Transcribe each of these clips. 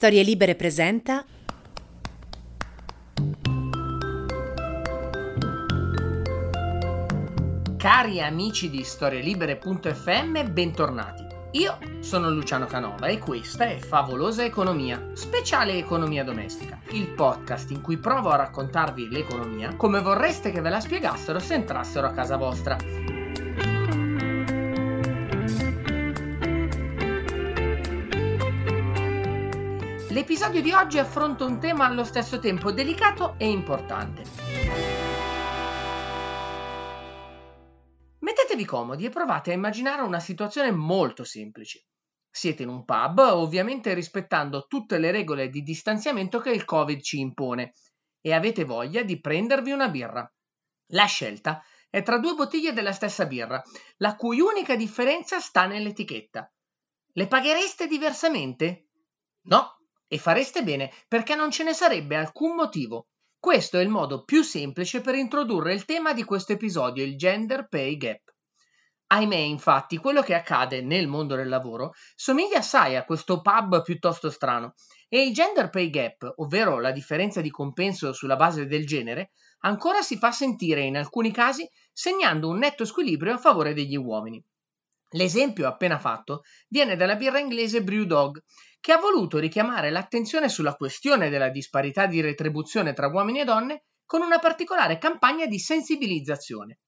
Storie Libere presenta. Cari amici di storielibere.fm, bentornati. Io sono Luciano Canova e questa è Favolosa Economia, speciale economia domestica, il podcast in cui provo a raccontarvi l'economia come vorreste che ve la spiegassero se entrassero a casa vostra. L'episodio di oggi affronta un tema allo stesso tempo delicato e importante. Mettetevi comodi e provate a immaginare una situazione molto semplice. Siete in un pub, ovviamente rispettando tutte le regole di distanziamento che il Covid ci impone, e avete voglia di prendervi una birra. La scelta è tra due bottiglie della stessa birra, la cui unica differenza sta nell'etichetta. Le paghereste diversamente? No, e fareste bene, perché non ce ne sarebbe alcun motivo. Questo è il modo più semplice per introdurre il tema di questo episodio, il gender pay gap. Ahimè, infatti, quello che accade nel mondo del lavoro somiglia assai a questo pub piuttosto strano e il gender pay gap, ovvero la differenza di compenso sulla base del genere, ancora si fa sentire in alcuni casi segnando un netto squilibrio a favore degli uomini. L'esempio appena fatto viene dalla birra inglese Brewdog, che ha voluto richiamare l'attenzione sulla questione della disparità di retribuzione tra uomini e donne con una particolare campagna di sensibilizzazione.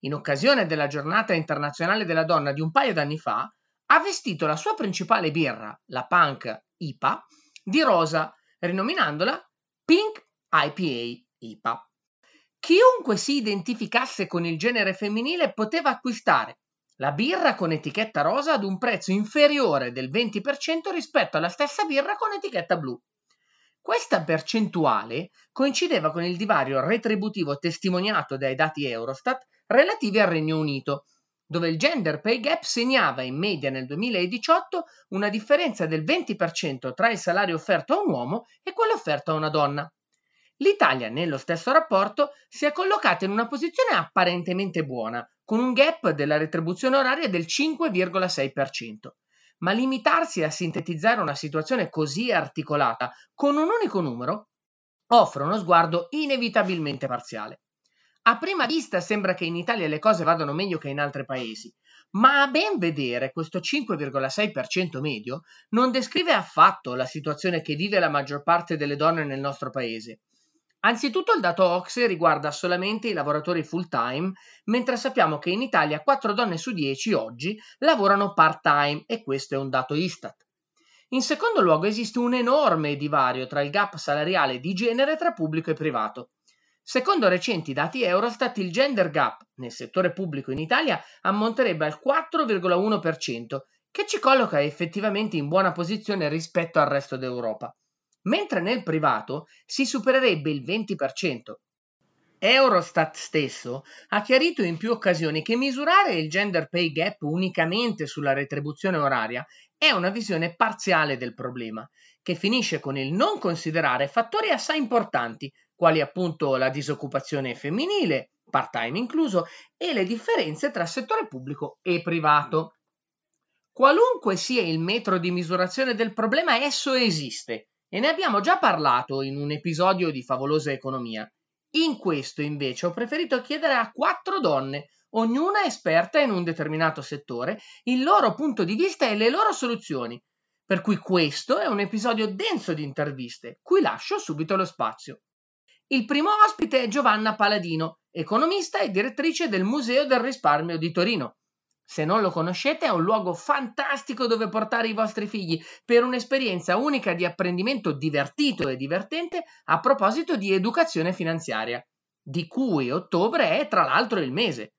In occasione della giornata internazionale della donna di un paio d'anni fa, ha vestito la sua principale birra, la Punk IPA, di rosa, rinominandola Pink IPA IPA. Chiunque si identificasse con il genere femminile poteva acquistare la birra con etichetta rosa ad un prezzo inferiore del 20% rispetto alla stessa birra con etichetta blu. Questa percentuale coincideva con il divario retributivo testimoniato dai dati Eurostat relativi al Regno Unito, dove il gender pay gap segnava in media nel 2018 una differenza del 20% tra il salario offerto a un uomo e quello offerto a una donna. L'Italia, nello stesso rapporto, si è collocata in una posizione apparentemente buona, con un gap della retribuzione oraria del 5,6%. Ma limitarsi a sintetizzare una situazione così articolata con un unico numero offre uno sguardo inevitabilmente parziale. A prima vista sembra che in Italia le cose vadano meglio che in altri paesi, ma a ben vedere questo 5,6% medio non descrive affatto la situazione che vive la maggior parte delle donne nel nostro paese Anzitutto il dato OXE riguarda solamente i lavoratori full time, mentre sappiamo che in Italia 4 donne su 10 oggi lavorano part time e questo è un dato Istat. In secondo luogo esiste un enorme divario tra il gap salariale di genere tra pubblico e privato. Secondo recenti dati Eurostat il gender gap nel settore pubblico in Italia ammonterebbe al 4,1%, che ci colloca effettivamente in buona posizione rispetto al resto d'Europa mentre nel privato si supererebbe il 20%. Eurostat stesso ha chiarito in più occasioni che misurare il gender pay gap unicamente sulla retribuzione oraria è una visione parziale del problema, che finisce con il non considerare fattori assai importanti, quali appunto la disoccupazione femminile, part-time incluso, e le differenze tra settore pubblico e privato. Qualunque sia il metro di misurazione del problema, esso esiste e ne abbiamo già parlato in un episodio di Favolosa Economia. In questo invece ho preferito chiedere a quattro donne, ognuna esperta in un determinato settore, il loro punto di vista e le loro soluzioni. Per cui questo è un episodio denso di interviste, cui lascio subito lo spazio. Il primo ospite è Giovanna Paladino, economista e direttrice del Museo del Risparmio di Torino. Se non lo conoscete, è un luogo fantastico dove portare i vostri figli per un'esperienza unica di apprendimento divertito e divertente a proposito di educazione finanziaria, di cui ottobre è tra l'altro il mese.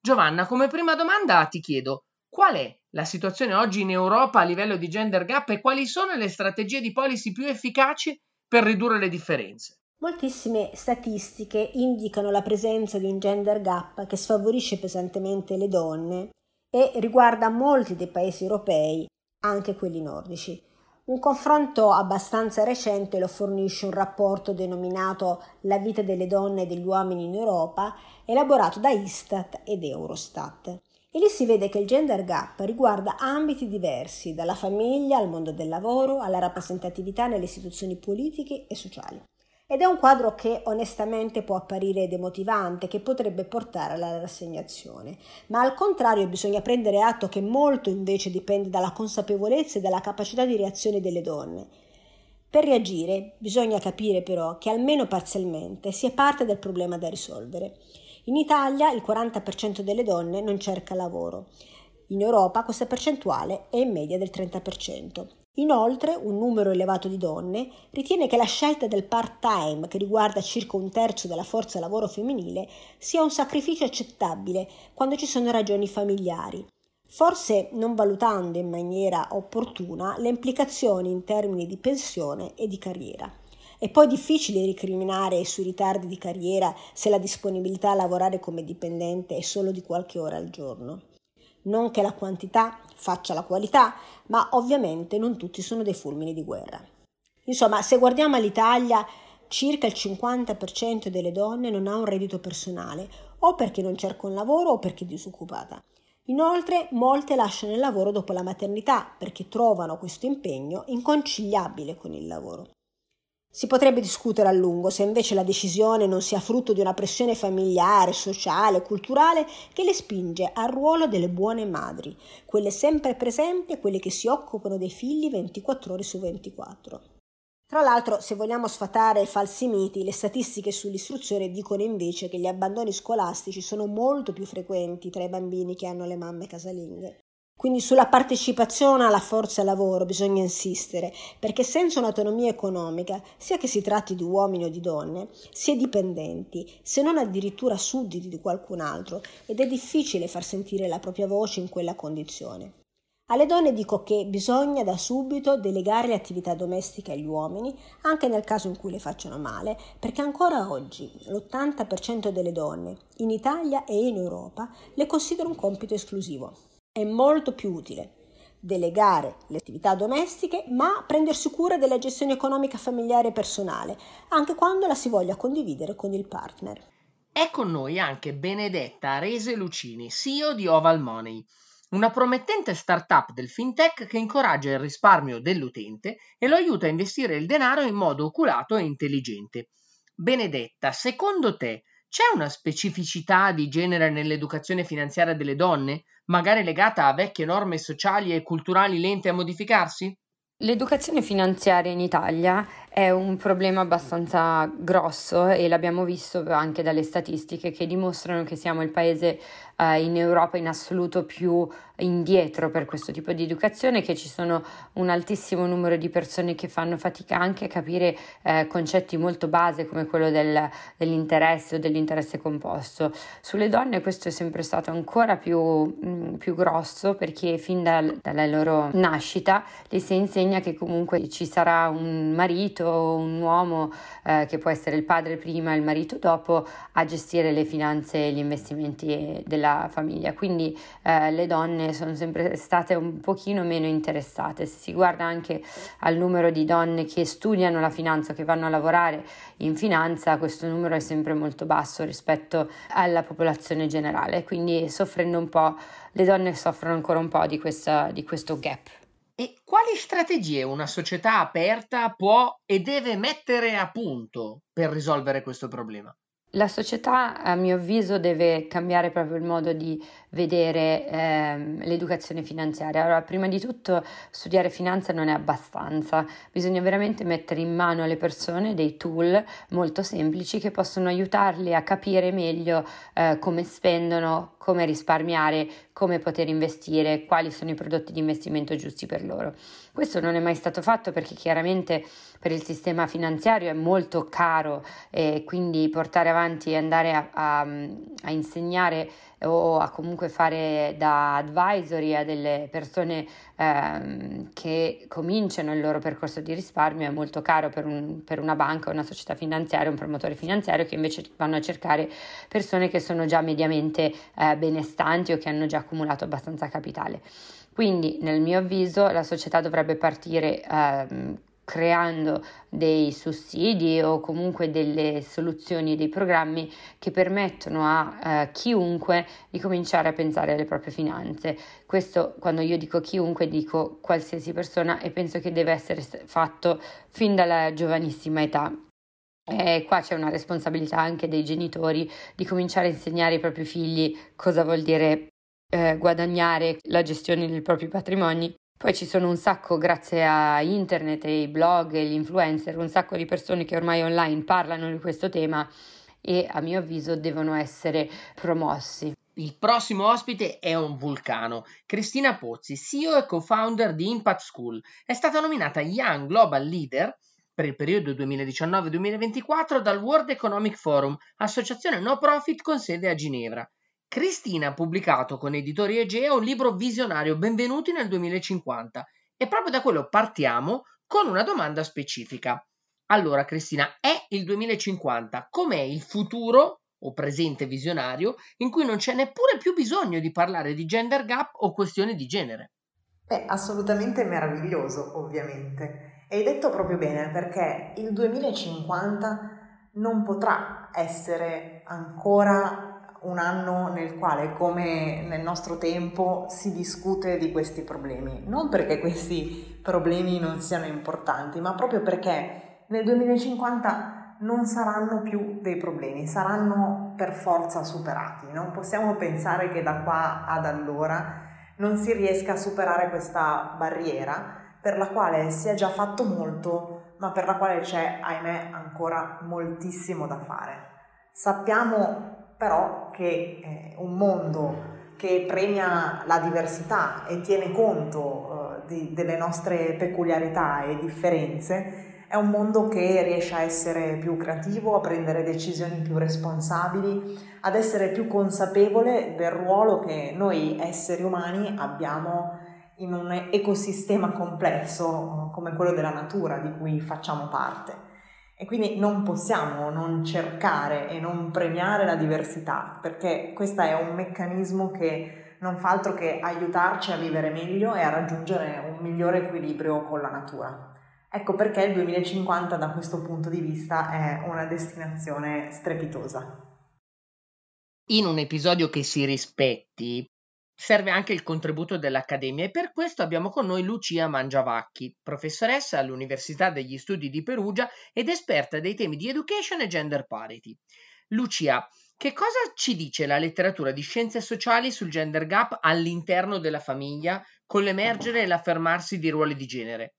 Giovanna, come prima domanda ti chiedo qual è la situazione oggi in Europa a livello di gender gap e quali sono le strategie di policy più efficaci per ridurre le differenze? Moltissime statistiche indicano la presenza di un gender gap che sfavorisce pesantemente le donne e riguarda molti dei paesi europei, anche quelli nordici. Un confronto abbastanza recente lo fornisce un rapporto denominato La vita delle donne e degli uomini in Europa, elaborato da Istat ed Eurostat. E lì si vede che il gender gap riguarda ambiti diversi, dalla famiglia al mondo del lavoro, alla rappresentatività nelle istituzioni politiche e sociali. Ed è un quadro che onestamente può apparire demotivante, che potrebbe portare alla rassegnazione, ma al contrario bisogna prendere atto che molto invece dipende dalla consapevolezza e dalla capacità di reazione delle donne. Per reagire bisogna capire però che almeno parzialmente si è parte del problema da risolvere. In Italia il 40% delle donne non cerca lavoro. In Europa questa percentuale è in media del 30%. Inoltre, un numero elevato di donne ritiene che la scelta del part-time, che riguarda circa un terzo della forza lavoro femminile, sia un sacrificio accettabile quando ci sono ragioni familiari, forse non valutando in maniera opportuna le implicazioni in termini di pensione e di carriera. È poi difficile ricriminare sui ritardi di carriera se la disponibilità a lavorare come dipendente è solo di qualche ora al giorno. Non che la quantità faccia la qualità, ma ovviamente non tutti sono dei fulmini di guerra. Insomma, se guardiamo all'Italia, circa il 50% delle donne non ha un reddito personale, o perché non cerca un lavoro o perché è disoccupata. Inoltre, molte lasciano il lavoro dopo la maternità perché trovano questo impegno inconciliabile con il lavoro. Si potrebbe discutere a lungo se invece la decisione non sia frutto di una pressione familiare, sociale, culturale che le spinge al ruolo delle buone madri, quelle sempre presenti e quelle che si occupano dei figli 24 ore su 24. Tra l'altro, se vogliamo sfatare falsi miti, le statistiche sull'istruzione dicono invece che gli abbandoni scolastici sono molto più frequenti tra i bambini che hanno le mamme casalinghe. Quindi sulla partecipazione alla forza lavoro bisogna insistere, perché senza un'autonomia economica, sia che si tratti di uomini o di donne, si è dipendenti, se non addirittura sudditi di qualcun altro, ed è difficile far sentire la propria voce in quella condizione. Alle donne dico che bisogna da subito delegare le attività domestiche agli uomini, anche nel caso in cui le facciano male, perché ancora oggi l'80% delle donne, in Italia e in Europa, le considera un compito esclusivo. È molto più utile delegare le attività domestiche, ma prendersi cura della gestione economica familiare e personale, anche quando la si voglia condividere con il partner. È con noi anche Benedetta Arese Lucini, CEO di Oval Money, una promettente startup del fintech che incoraggia il risparmio dell'utente e lo aiuta a investire il denaro in modo oculato e intelligente. Benedetta, secondo te c'è una specificità di genere nell'educazione finanziaria delle donne, magari legata a vecchie norme sociali e culturali lente a modificarsi? L'educazione finanziaria in Italia è un problema abbastanza grosso e l'abbiamo visto anche dalle statistiche che dimostrano che siamo il paese eh, in Europa in assoluto più indietro per questo tipo di educazione, che ci sono un altissimo numero di persone che fanno fatica anche a capire eh, concetti molto base come quello del, dell'interesse o dell'interesse composto. Sulle donne questo è sempre stato ancora più, mh, mm, più grosso perché fin dal, dalla loro nascita le si insegna che comunque ci sarà un marito o un uomo eh, che può essere il padre prima e il marito dopo a gestire le finanze e gli investimenti della famiglia. Quindi eh, le donne sono sempre state un pochino meno interessate. Se si guarda anche al numero di donne che studiano la finanza, che vanno a lavorare in finanza, questo numero è sempre molto basso rispetto alla popolazione generale, quindi soffrendo un po', le donne soffrono ancora un po' di, questa, di questo gap. E quali strategie una società aperta può e deve mettere a punto per risolvere questo problema? La società, a mio avviso, deve cambiare proprio il modo di vedere ehm, l'educazione finanziaria. Allora, prima di tutto, studiare finanza non è abbastanza, bisogna veramente mettere in mano alle persone dei tool molto semplici che possono aiutarli a capire meglio eh, come spendono, come risparmiare, come poter investire, quali sono i prodotti di investimento giusti per loro. Questo non è mai stato fatto perché chiaramente per il sistema finanziario è molto caro e quindi portare avanti e andare a, a, a insegnare o a comunque fare da advisory a delle persone ehm, che cominciano il loro percorso di risparmio è molto caro per, un, per una banca, una società finanziaria, un promotore finanziario che invece vanno a cercare persone che sono già mediamente eh, benestanti o che hanno già accumulato abbastanza capitale. Quindi, nel mio avviso, la società dovrebbe partire ehm, creando dei sussidi o comunque delle soluzioni, dei programmi che permettono a eh, chiunque di cominciare a pensare alle proprie finanze. Questo quando io dico chiunque dico qualsiasi persona e penso che deve essere fatto fin dalla giovanissima età. E qua c'è una responsabilità anche dei genitori di cominciare a insegnare ai propri figli cosa vuol dire eh, guadagnare la gestione dei propri patrimoni poi ci sono un sacco, grazie a internet e i blog e gli influencer, un sacco di persone che ormai online parlano di questo tema e a mio avviso devono essere promossi. Il prossimo ospite è un vulcano. Cristina Pozzi, CEO e co-founder di Impact School, è stata nominata Young Global Leader per il periodo 2019-2024 dal World Economic Forum, associazione no profit con sede a Ginevra. Cristina ha pubblicato con Editori Egea un libro visionario Benvenuti nel 2050 e proprio da quello partiamo con una domanda specifica. Allora Cristina, è il 2050, com'è il futuro o presente visionario in cui non c'è neppure più bisogno di parlare di gender gap o questioni di genere? È assolutamente meraviglioso, ovviamente. Hai detto proprio bene perché il 2050 non potrà essere ancora un anno nel quale, come nel nostro tempo, si discute di questi problemi. Non perché questi problemi non siano importanti, ma proprio perché nel 2050 non saranno più dei problemi, saranno per forza superati. Non possiamo pensare che da qua ad allora non si riesca a superare questa barriera per la quale si è già fatto molto, ma per la quale c'è, ahimè, ancora moltissimo da fare. Sappiamo però che eh, un mondo che premia la diversità e tiene conto eh, di, delle nostre peculiarità e differenze è un mondo che riesce a essere più creativo, a prendere decisioni più responsabili, ad essere più consapevole del ruolo che noi esseri umani abbiamo in un ecosistema complesso come quello della natura di cui facciamo parte. E quindi non possiamo non cercare e non premiare la diversità, perché questo è un meccanismo che non fa altro che aiutarci a vivere meglio e a raggiungere un migliore equilibrio con la natura. Ecco perché il 2050 da questo punto di vista è una destinazione strepitosa. In un episodio che si rispetti, serve anche il contributo dell'Accademia e per questo abbiamo con noi Lucia Mangiavacchi, professoressa all'Università degli Studi di Perugia ed esperta dei temi di education e gender parity. Lucia, che cosa ci dice la letteratura di scienze sociali sul gender gap all'interno della famiglia con l'emergere e l'affermarsi di ruoli di genere?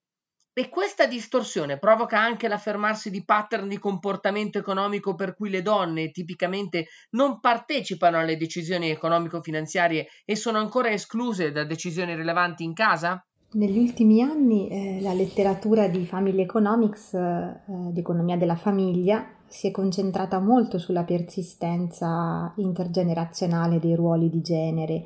E questa distorsione provoca anche l'affermarsi di pattern di comportamento economico per cui le donne tipicamente non partecipano alle decisioni economico-finanziarie e sono ancora escluse da decisioni rilevanti in casa? Negli ultimi anni eh, la letteratura di Family Economics, eh, di economia della famiglia, si è concentrata molto sulla persistenza intergenerazionale dei ruoli di genere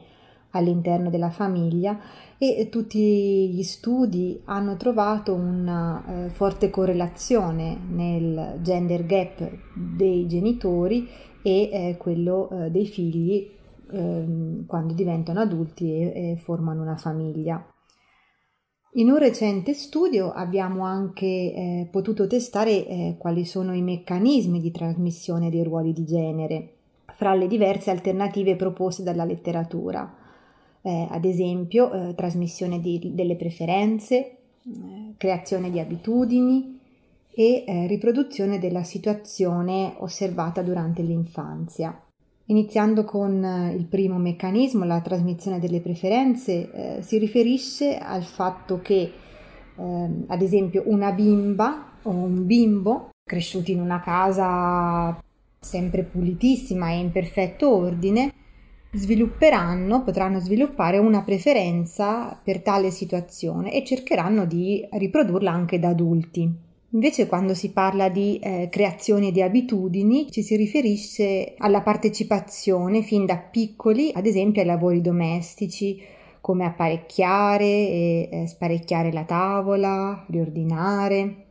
all'interno della famiglia e tutti gli studi hanno trovato una eh, forte correlazione nel gender gap dei genitori e eh, quello eh, dei figli ehm, quando diventano adulti e, e, formano una famiglia. In un recente studio abbiamo anche eh, potuto testare eh, quali sono i meccanismi di trasmissione dei ruoli di genere fra le diverse alternative proposte dalla letteratura eh, ad esempio eh, trasmissione di, delle preferenze, eh, creazione di abitudini e eh, riproduzione della situazione osservata durante l'infanzia. Iniziando con eh, il primo meccanismo, la trasmissione delle preferenze, eh, si riferisce al fatto che, ehm, ad esempio, una bimba o un bimbo cresciuti in una casa sempre pulitissima e in perfetto ordine, svilupperanno, potranno sviluppare una preferenza per tale situazione e cercheranno di riprodurla anche da adulti. Invece quando si parla di eh, creazione di abitudini ci si riferisce alla partecipazione fin da piccoli, ad esempio ai lavori domestici, come apparecchiare e eh, sparecchiare la tavola, riordinare.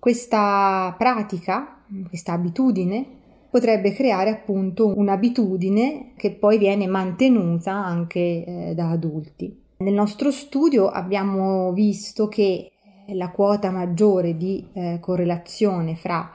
Questa pratica, questa abitudine potrebbe creare appunto un'abitudine che poi viene mantenuta anche eh, da adulti. Nel nostro studio abbiamo visto che la quota maggiore di eh, correlazione fra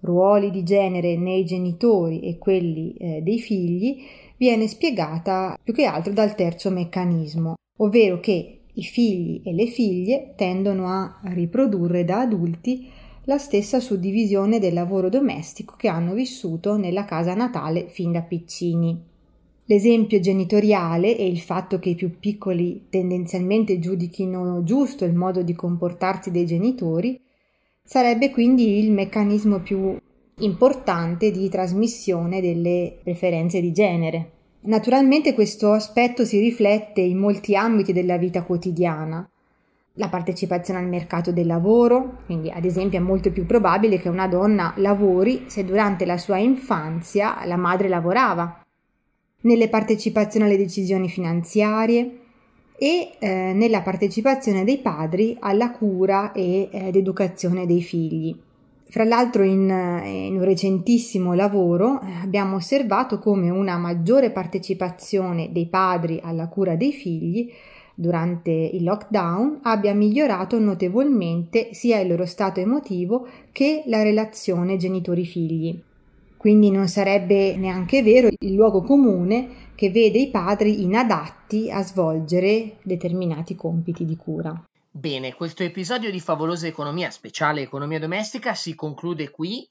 ruoli di genere nei genitori e quelli eh, dei figli viene spiegata più che altro dal terzo meccanismo, ovvero che i figli e le figlie tendono a riprodurre da adulti la stessa suddivisione del lavoro domestico che hanno vissuto nella casa natale fin da piccini. L'esempio genitoriale e il fatto che i più piccoli tendenzialmente giudichino giusto il modo di comportarsi dei genitori sarebbe quindi il meccanismo più importante di trasmissione delle preferenze di genere. Naturalmente questo aspetto si riflette in molti ambiti della vita quotidiana. La partecipazione al mercato del lavoro, quindi ad esempio è molto più probabile che una donna lavori se durante la sua infanzia la madre lavorava nelle partecipazioni alle decisioni finanziarie e eh, nella partecipazione dei padri alla cura ed eh, educazione dei figli. Fra l'altro in, eh, in un recentissimo lavoro eh, abbiamo osservato come una maggiore partecipazione dei padri alla cura dei figli durante il lockdown abbia migliorato notevolmente sia il loro stato emotivo che la relazione genitori-figli. Quindi non sarebbe neanche vero il luogo comune che vede i padri inadatti a svolgere determinati compiti di cura. Bene, questo episodio di Favolosa Economia, speciale Economia Domestica, si conclude qui,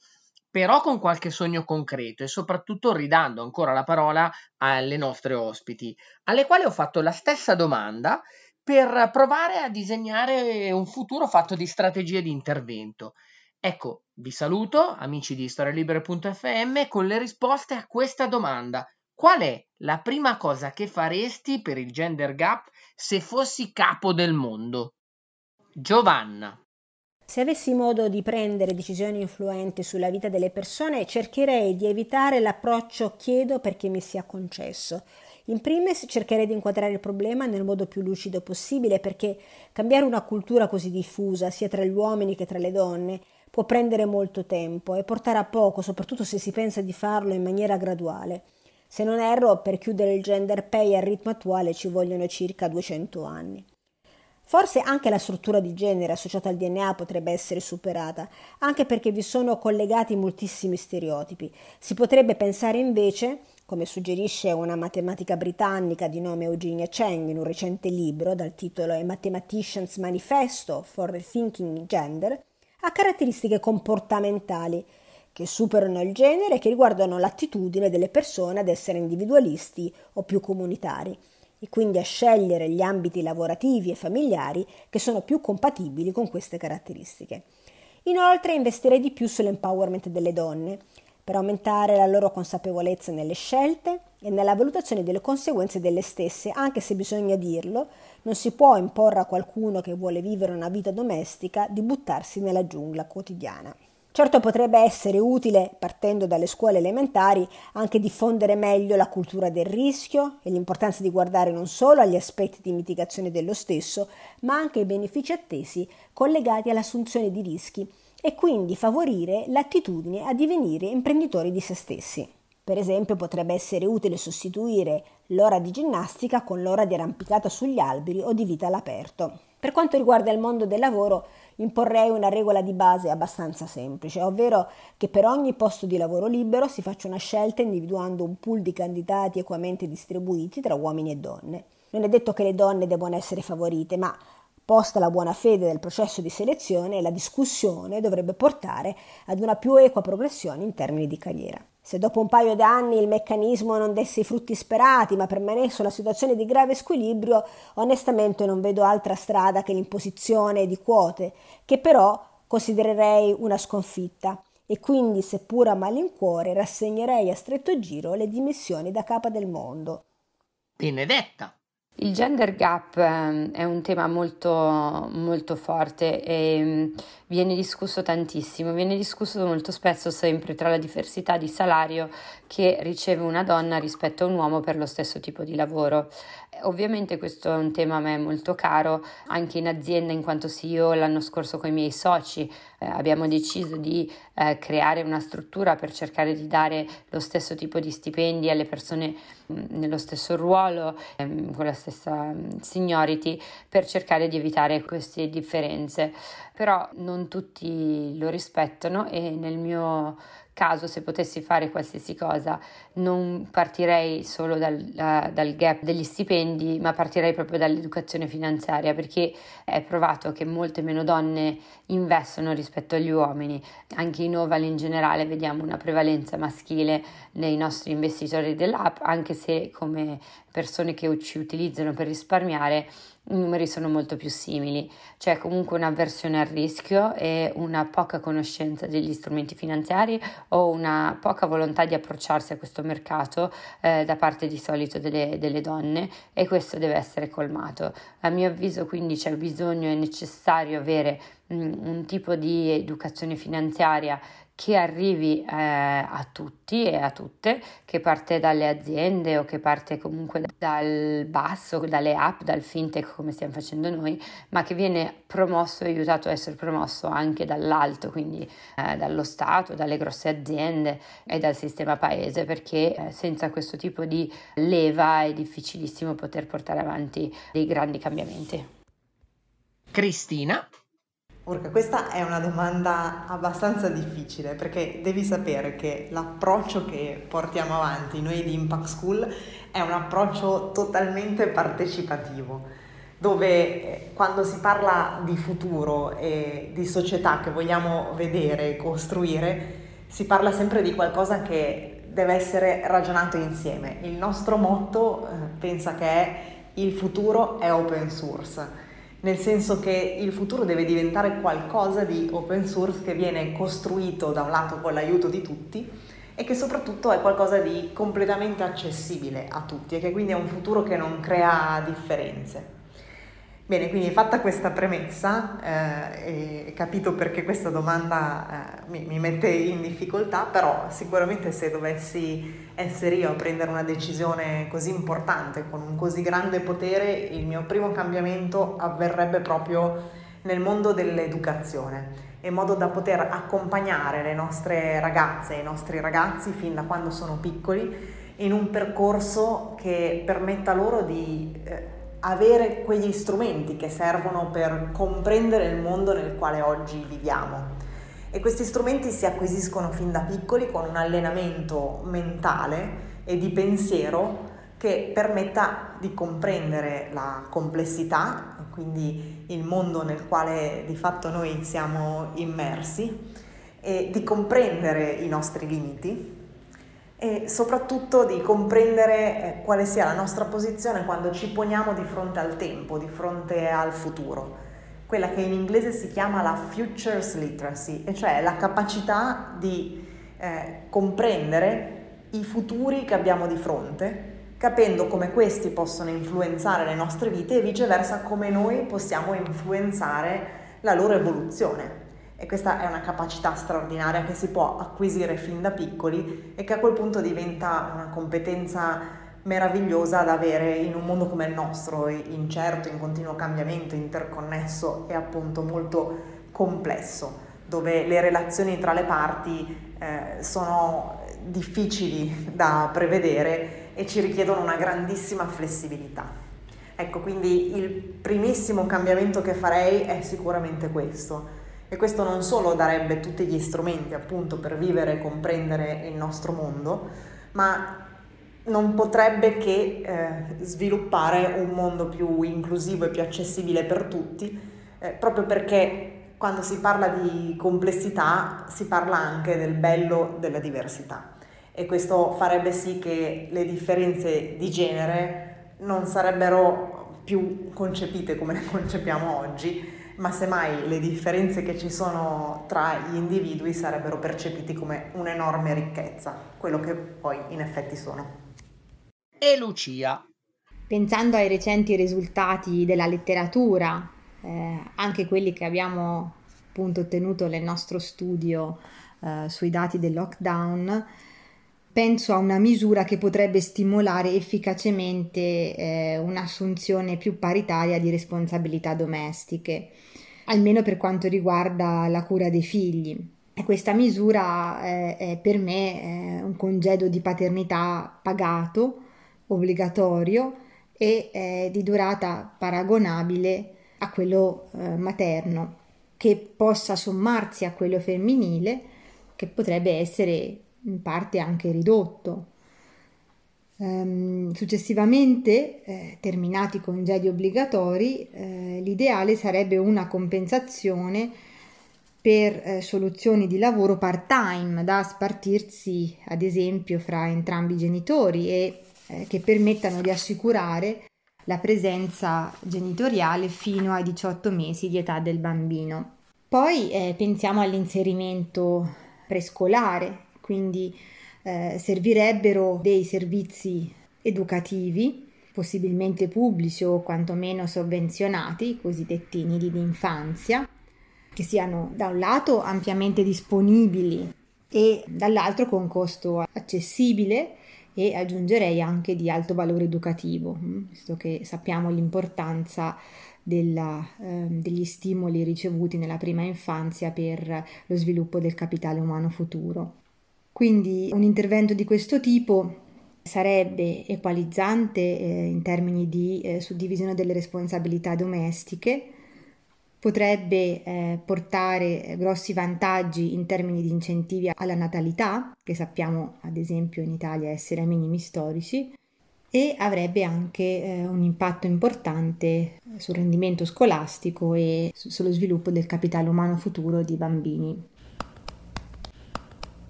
però con qualche sogno concreto e soprattutto ridando ancora la parola alle nostre ospiti, alle quali ho fatto la stessa domanda per provare a disegnare un futuro fatto di strategie di intervento. Ecco, vi saluto, amici di storielibere.fm, con le risposte a questa domanda. Qual è la prima cosa che faresti per il gender gap se fossi capo del mondo? Giovanna. Se avessi modo di prendere decisioni influenti sulla vita delle persone, cercherei di evitare l'approccio chiedo perché mi sia concesso. In primis cercherei di inquadrare il problema nel modo più lucido possibile perché cambiare una cultura così diffusa sia tra gli uomini che tra le donne può prendere molto tempo e portare a poco, soprattutto se si pensa di farlo in maniera graduale. Se non erro, per chiudere il gender pay al ritmo attuale ci vogliono circa 200 anni. Forse anche la struttura di genere associata al DNA potrebbe essere superata, anche perché vi sono collegati moltissimi stereotipi. Si potrebbe pensare invece, come suggerisce una matematica britannica di nome Eugenia Cheng in un recente libro dal titolo A Mathematician's Manifesto for the Thinking Gender, a caratteristiche comportamentali che superano il genere e che riguardano l'attitudine delle persone ad essere individualisti o più comunitari e quindi a scegliere gli ambiti lavorativi e familiari che sono più compatibili con queste caratteristiche. Inoltre investirei di più sull'empowerment delle donne per aumentare la loro consapevolezza nelle scelte e nella valutazione delle conseguenze delle stesse, anche se bisogna dirlo, non si può imporre a qualcuno che vuole vivere una vita domestica di buttarsi nella giungla quotidiana. Certo potrebbe essere utile, partendo dalle scuole elementari, anche diffondere meglio la cultura del rischio e l'importanza di guardare non solo agli aspetti di mitigazione dello stesso, ma anche ai benefici attesi collegati all'assunzione di rischi e quindi favorire l'attitudine a divenire imprenditori di se stessi. Per esempio potrebbe essere utile sostituire l'ora di ginnastica con l'ora di arrampicata sugli alberi o di vita all'aperto. Per quanto riguarda il mondo del lavoro, imporrei una regola di base abbastanza semplice, ovvero che per ogni posto di lavoro libero si faccia una scelta individuando un pool di candidati equamente distribuiti tra uomini e donne. Non è detto che le donne debbano essere favorite, ma posta la buona fede del processo di selezione, la discussione dovrebbe portare ad una più equa progressione in termini di carriera. Se dopo un paio d'anni il meccanismo non desse i frutti sperati, ma permanesse una situazione di grave squilibrio, onestamente non vedo altra strada che l'imposizione di quote, che però considererei una sconfitta e quindi, seppur a malincuore, rassegnerei a stretto giro le dimissioni da capa del mondo. Benedetta! Il gender gap ehm, è un tema molto, molto forte e mm, viene discusso tantissimo, viene discusso molto spesso sempre tra la diversità di salario che riceve una donna rispetto a un uomo per lo stesso tipo di lavoro. Ovviamente questo è un tema a me molto caro, anche in azienda in quanto CEO l'anno scorso con i miei soci eh, abbiamo deciso di eh, creare una struttura per cercare di dare lo stesso tipo di stipendi alle persone mh, mm, nello stesso ruolo, ehm, con la stessa mm, seniority, per cercare di evitare queste differenze. Però non tutti lo rispettano e nel mio caso, se potessi fare qualsiasi cosa, non partirei solo dal, uh, dal, gap degli stipendi, ma partirei proprio dall'educazione finanziaria, perché è provato che molte meno donne investono rispetto agli uomini. Anche in Oval in generale vediamo una prevalenza maschile nei nostri investitori dell'app, anche se come persone che ci utilizzano per risparmiare i numeri sono molto più simili, c'è comunque un'avversione al rischio e una poca conoscenza degli strumenti finanziari o una poca volontà di approcciarsi a questo mercato eh, da parte di solito delle, delle, donne e questo deve essere colmato. A mio avviso quindi c'è bisogno, è necessario avere mh, mm, un tipo di educazione finanziaria che arrivi eh, a tutti e a tutte, che parte dalle aziende o che parte comunque dal basso, dalle app, dal fintech come stiamo facendo noi, ma che viene promosso e aiutato a essere promosso anche dall'alto, quindi eh, dallo Stato, dalle grosse aziende e dal sistema paese, perché eh, senza questo tipo di leva è difficilissimo poter portare avanti dei grandi cambiamenti. Cristina Urca, questa è una domanda abbastanza difficile perché devi sapere che l'approccio che portiamo avanti noi di Impact School è un approccio totalmente partecipativo, dove eh, quando si parla di futuro e di società che vogliamo vedere e costruire, si parla sempre di qualcosa che deve essere ragionato insieme. Il nostro motto eh, pensa che è il futuro è open source nel senso che il futuro deve diventare qualcosa di open source che viene costruito da un lato con l'aiuto di tutti e che soprattutto è qualcosa di completamente accessibile a tutti e che quindi è un futuro che non crea differenze. Bene, quindi fatta questa premessa eh, e capito perché questa domanda eh, mi, mi, mette in difficoltà, però sicuramente se dovessi essere io a prendere una decisione così importante, con un così grande potere, il mio primo cambiamento avverrebbe proprio nel mondo dell'educazione, in modo da poter accompagnare le nostre ragazze e i nostri ragazzi fin da quando sono piccoli in un percorso che permetta loro di... Eh, avere quegli strumenti che servono per comprendere il mondo nel quale oggi viviamo. E questi strumenti si acquisiscono fin da piccoli con un allenamento mentale e di pensiero che permetta di comprendere la complessità, quindi il mondo nel quale di fatto noi siamo immersi, e di comprendere i nostri limiti, e soprattutto di comprendere eh, quale sia la nostra posizione quando ci poniamo di fronte al tempo, di fronte al futuro, quella che in inglese si chiama la futures literacy, e cioè la capacità di eh, comprendere i futuri che abbiamo di fronte, capendo come questi possono influenzare le nostre vite e viceversa come noi possiamo influenzare la loro evoluzione. E questa è una capacità straordinaria che si può acquisire fin da piccoli e che a quel punto diventa una competenza meravigliosa da avere in un mondo come il nostro, incerto, in continuo cambiamento, interconnesso e appunto molto complesso, dove le relazioni tra le parti eh, sono difficili da prevedere e ci richiedono una grandissima flessibilità. Ecco, quindi il primissimo cambiamento che farei è sicuramente questo e questo non solo darebbe tutti gli strumenti appunto per vivere e comprendere il nostro mondo, ma non potrebbe che eh, sviluppare un mondo più inclusivo e più accessibile per tutti, eh, proprio perché quando si parla di complessità si parla anche del bello della diversità. E questo farebbe sì che le differenze di genere non sarebbero più concepite come le concepiamo oggi, ma semmai le differenze che ci sono tra gli individui sarebbero percepiti come un'enorme ricchezza, quello che poi in effetti sono. E Lucia? Pensando ai recenti risultati della letteratura, eh, anche quelli che abbiamo appunto ottenuto nel nostro studio eh, sui dati del lockdown, penso a una misura che potrebbe stimolare efficacemente eh, un'assunzione più paritaria di responsabilità domestiche, almeno per quanto riguarda la cura dei figli. E questa misura eh, è per me eh, un congedo di paternità pagato, obbligatorio e eh, di durata paragonabile a quello eh, materno, che possa sommarsi a quello femminile, che potrebbe essere in parte anche ridotto. Ehm, successivamente, eh, terminati i congedi obbligatori, eh, l'ideale sarebbe una compensazione per eh, soluzioni di lavoro part-time da spartirsi ad esempio fra entrambi i genitori e eh, che permettano di assicurare la presenza genitoriale fino ai 18 mesi di età del bambino. Poi eh, pensiamo all'inserimento prescolare, quindi eh, servirebbero dei servizi educativi, possibilmente pubblici o quantomeno sovvenzionati, i cosiddetti nidi d'infanzia, che siano da un lato ampiamente disponibili e dall'altro con costo accessibile e aggiungerei anche di alto valore educativo, mm, visto che sappiamo l'importanza della, eh, degli stimoli ricevuti nella prima infanzia per lo sviluppo del capitale umano futuro. Quindi un intervento di questo tipo sarebbe equalizzante eh, in termini di eh, suddivisione delle responsabilità domestiche, potrebbe eh, portare grossi vantaggi in termini di incentivi alla natalità, che sappiamo ad esempio in Italia essere ai minimi storici, e avrebbe anche eh, un impatto importante sul rendimento scolastico e su- sullo sviluppo del capitale umano futuro di bambini.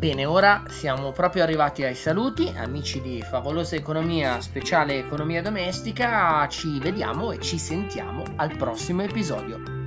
Bene, ora siamo proprio arrivati ai saluti, amici di Favolosa Economia, speciale Economia Domestica, ci vediamo e ci sentiamo al prossimo episodio.